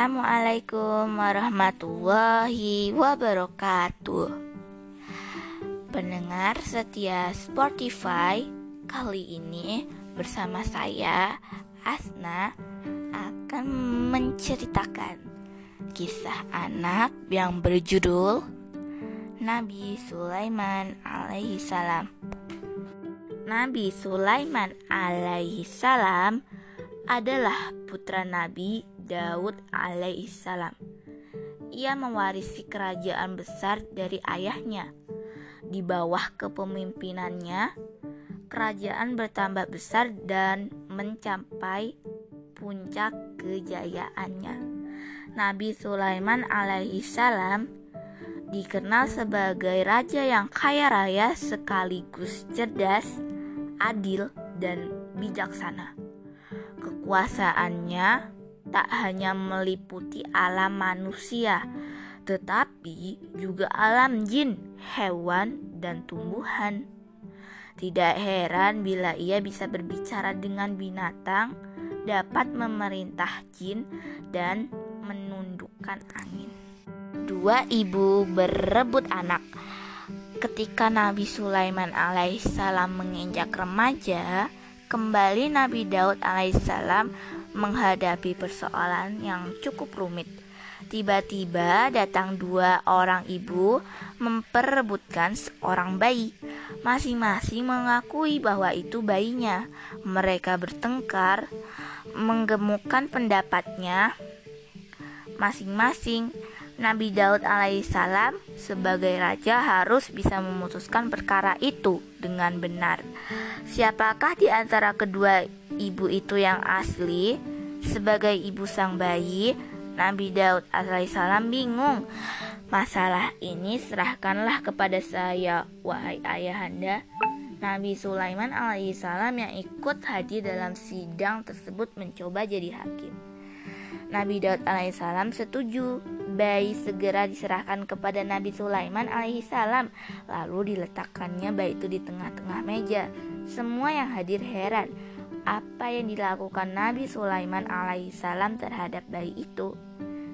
Assalamualaikum warahmatullahi wabarakatuh. Pendengar setia Spotify Kali ini bersama saya Asna Akan menceritakan Kisah anak yang berjudul Nabi Sulaiman alaihi salam. Nabi Sulaiman alaihi salam adalah putra Nabi Daud alaihissalam. Ia mewarisi kerajaan besar dari ayahnya. Di bawah kepemimpinannya, kerajaan bertambah besar dan mencapai puncak kejayaannya. Nabi Sulaiman alaihissalam dikenal sebagai raja yang kaya raya sekaligus cerdas, adil, dan bijaksana. Kekuasaannya tak hanya meliputi alam manusia, tetapi juga alam jin, hewan, dan tumbuhan. Tidak heran bila ia bisa berbicara dengan binatang, dapat memerintah jin, dan menundukkan angin. Dua ibu berebut anak. Ketika Nabi Sulaiman alaihissalam menginjak remaja, kembali Nabi Daud alaihissalam menghadapi persoalan yang cukup rumit. Tiba-tiba datang dua orang ibu memperebutkan seorang bayi. Masing-masing mengakui bahwa itu bayinya. Mereka bertengkar, menggemukkan pendapatnya masing-masing. Nabi Daud alaihissalam sebagai raja harus bisa memutuskan perkara itu dengan benar. Siapakah di antara kedua ibu itu yang asli? Sebagai ibu sang bayi, Nabi Daud alaihissalam bingung. Masalah ini serahkanlah kepada saya, wahai ayahanda. Nabi Sulaiman alaihissalam yang ikut hadir dalam sidang tersebut mencoba jadi hakim. Nabi Daud alaihissalam setuju. Bayi segera diserahkan kepada Nabi Sulaiman alaihissalam lalu diletakkannya bayi itu di tengah-tengah meja. Semua yang hadir heran. Apa yang dilakukan Nabi Sulaiman alaihissalam terhadap bayi itu?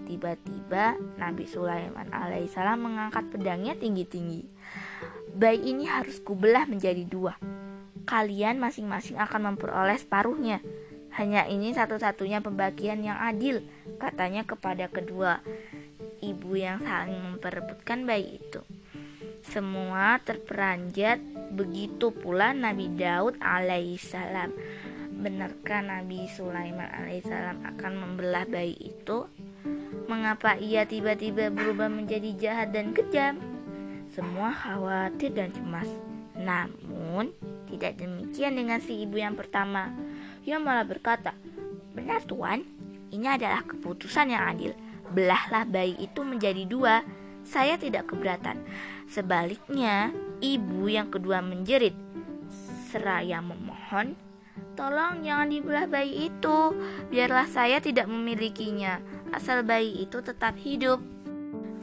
Tiba-tiba Nabi Sulaiman alaihissalam mengangkat pedangnya tinggi-tinggi. Bayi ini harus kubelah menjadi dua. Kalian masing-masing akan memperoleh separuhnya hanya ini satu-satunya pembagian yang adil, katanya kepada kedua ibu yang saling memperebutkan bayi itu. Semua terperanjat, begitu pula Nabi Daud alaihissalam. Benarkah Nabi Sulaiman alaihissalam akan membelah bayi itu? Mengapa ia tiba-tiba berubah menjadi jahat dan kejam? Semua khawatir dan cemas. Namun, tidak demikian dengan si ibu yang pertama. Ia malah berkata, Benar tuan, ini adalah keputusan yang adil. Belahlah bayi itu menjadi dua. Saya tidak keberatan. Sebaliknya, ibu yang kedua menjerit. Seraya memohon, tolong jangan dibelah bayi itu. Biarlah saya tidak memilikinya. Asal bayi itu tetap hidup.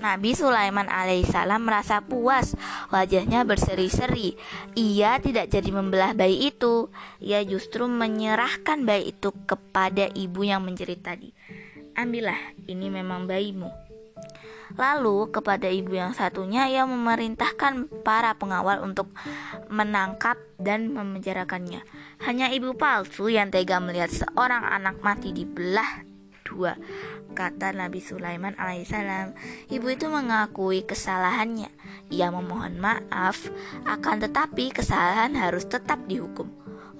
Nabi Sulaiman alaihissalam merasa puas, wajahnya berseri-seri. Ia tidak jadi membelah bayi itu, ia justru menyerahkan bayi itu kepada ibu yang menjerit tadi. Ambillah, ini memang bayimu. Lalu kepada ibu yang satunya ia memerintahkan para pengawal untuk menangkap dan memenjarakannya. Hanya ibu palsu yang tega melihat seorang anak mati dibelah kata Nabi Sulaiman alaihissalam. Ibu itu mengakui kesalahannya. Ia memohon maaf, akan tetapi kesalahan harus tetap dihukum.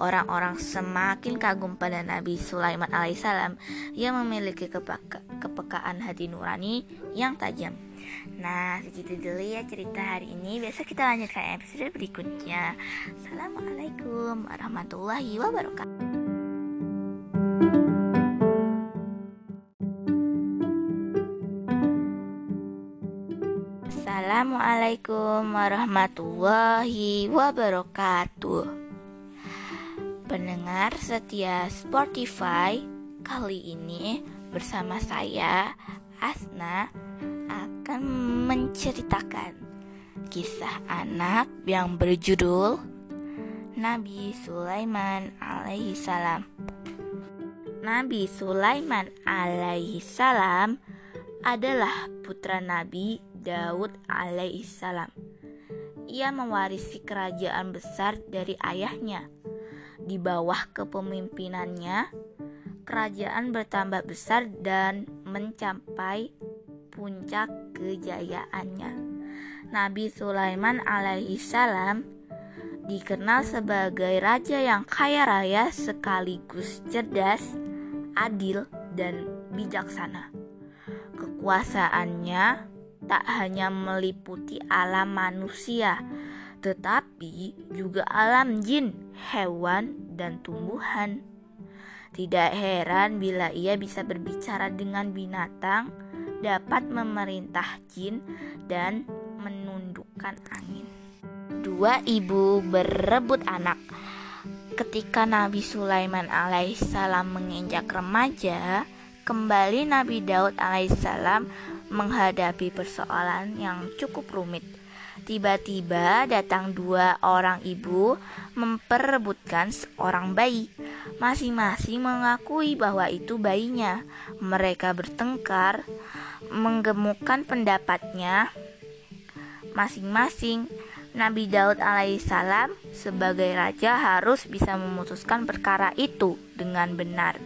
Orang-orang semakin kagum pada Nabi Sulaiman alaihissalam. Ia memiliki kepeka kepekaan hati nurani yang tajam. Nah, segitu dulu ya cerita hari ini. Besok kita lanjutkan episode berikutnya. Assalamualaikum warahmatullahi wabarakatuh. Assalamualaikum warahmatullahi wabarakatuh. Pendengar setia Spotify Kali ini bersama saya Asna Akan menceritakan Kisah anak yang berjudul Nabi Sulaiman alaihi salam. Nabi Sulaiman alaihi salam adalah putra Nabi Daud alaihi salam. Ia mewarisi kerajaan besar dari ayahnya. Di bawah kepemimpinannya, kerajaan bertambah besar dan mencapai puncak kejayaannya. Nabi Sulaiman alaihi salam dikenal sebagai raja yang kaya raya sekaligus cerdas, adil, dan bijaksana. Kekuasaannya tak hanya meliputi alam manusia, tetapi juga alam jin, hewan, dan tumbuhan. Tidak heran bila ia bisa berbicara dengan binatang, dapat memerintah jin, dan menundukkan angin dua ibu berebut anak. Ketika Nabi Sulaiman alaihissalam menginjak remaja, kembali Nabi Daud alaihissalam menghadapi persoalan yang cukup rumit. Tiba-tiba datang dua orang ibu memperebutkan seorang bayi. Masing-masing mengakui bahwa itu bayinya. Mereka bertengkar, menggemukkan pendapatnya masing-masing. Nabi Daud alaihissalam sebagai raja harus bisa memutuskan perkara itu dengan benar.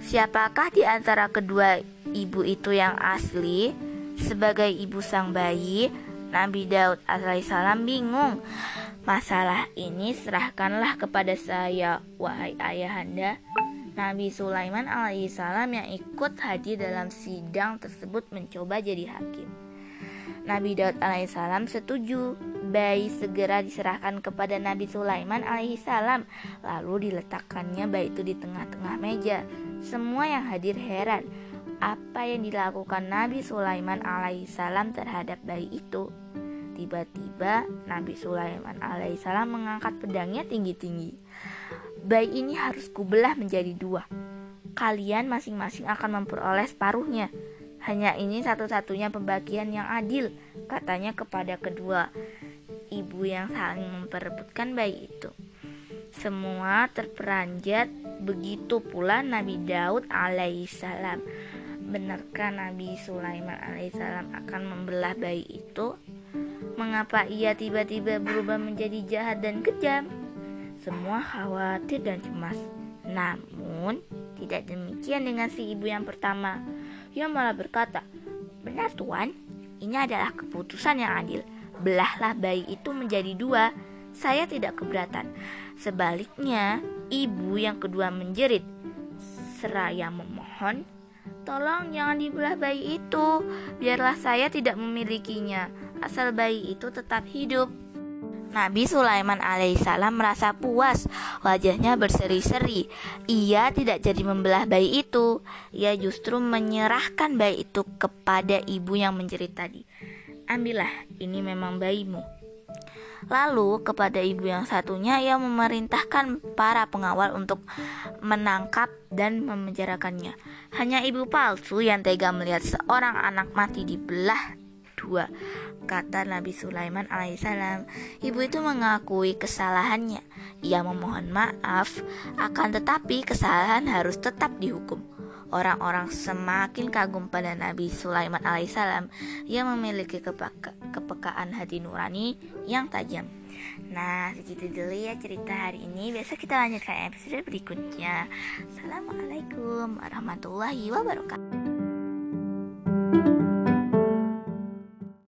Siapakah di antara kedua ibu itu yang asli? Sebagai ibu sang bayi, Nabi Daud alaihissalam bingung. Masalah ini serahkanlah kepada saya, wahai ayahanda. Nabi Sulaiman alaihissalam yang ikut hadir dalam sidang tersebut mencoba jadi hakim. Nabi Daud alaihissalam setuju bayi segera diserahkan kepada Nabi Sulaiman alaihissalam lalu diletakkannya bayi itu di tengah-tengah meja semua yang hadir heran apa yang dilakukan Nabi Sulaiman alaihissalam terhadap bayi itu? Tiba-tiba Nabi Sulaiman alaihissalam mengangkat pedangnya tinggi-tinggi. Bayi ini harus kubelah menjadi dua. Kalian masing-masing akan memperoleh separuhnya. Hanya ini satu-satunya pembagian yang adil, katanya kepada kedua ibu yang saling memperebutkan bayi itu. Semua terperanjat, begitu pula Nabi Daud alaihissalam. Benarkah Nabi Sulaiman alaihissalam akan membelah bayi itu? Mengapa ia tiba-tiba berubah menjadi jahat dan kejam? Semua khawatir dan cemas. Namun, tidak demikian dengan si ibu yang pertama. Ia malah berkata, Benar tuan, ini adalah keputusan yang adil. Belahlah bayi itu menjadi dua. Saya tidak keberatan. Sebaliknya, ibu yang kedua menjerit. Seraya memohon, tolong jangan dibelah bayi itu. Biarlah saya tidak memilikinya. Asal bayi itu tetap hidup. Nabi Sulaiman alaihissalam merasa puas, wajahnya berseri-seri. Ia tidak jadi membelah bayi itu, ia justru menyerahkan bayi itu kepada ibu yang menjerit tadi. Ambillah, ini memang bayimu. Lalu kepada ibu yang satunya ia memerintahkan para pengawal untuk menangkap dan memenjarakannya. Hanya ibu palsu yang tega melihat seorang anak mati dibelah dua kata Nabi Sulaiman alaihissalam. Ibu itu mengakui kesalahannya. Ia memohon maaf, akan tetapi kesalahan harus tetap dihukum. Orang-orang semakin kagum pada Nabi Sulaiman alaihissalam. Ia memiliki kepeka kepekaan hati nurani yang tajam. Nah, segitu dulu ya cerita hari ini. Besok kita lanjutkan episode berikutnya. Assalamualaikum warahmatullahi wabarakatuh.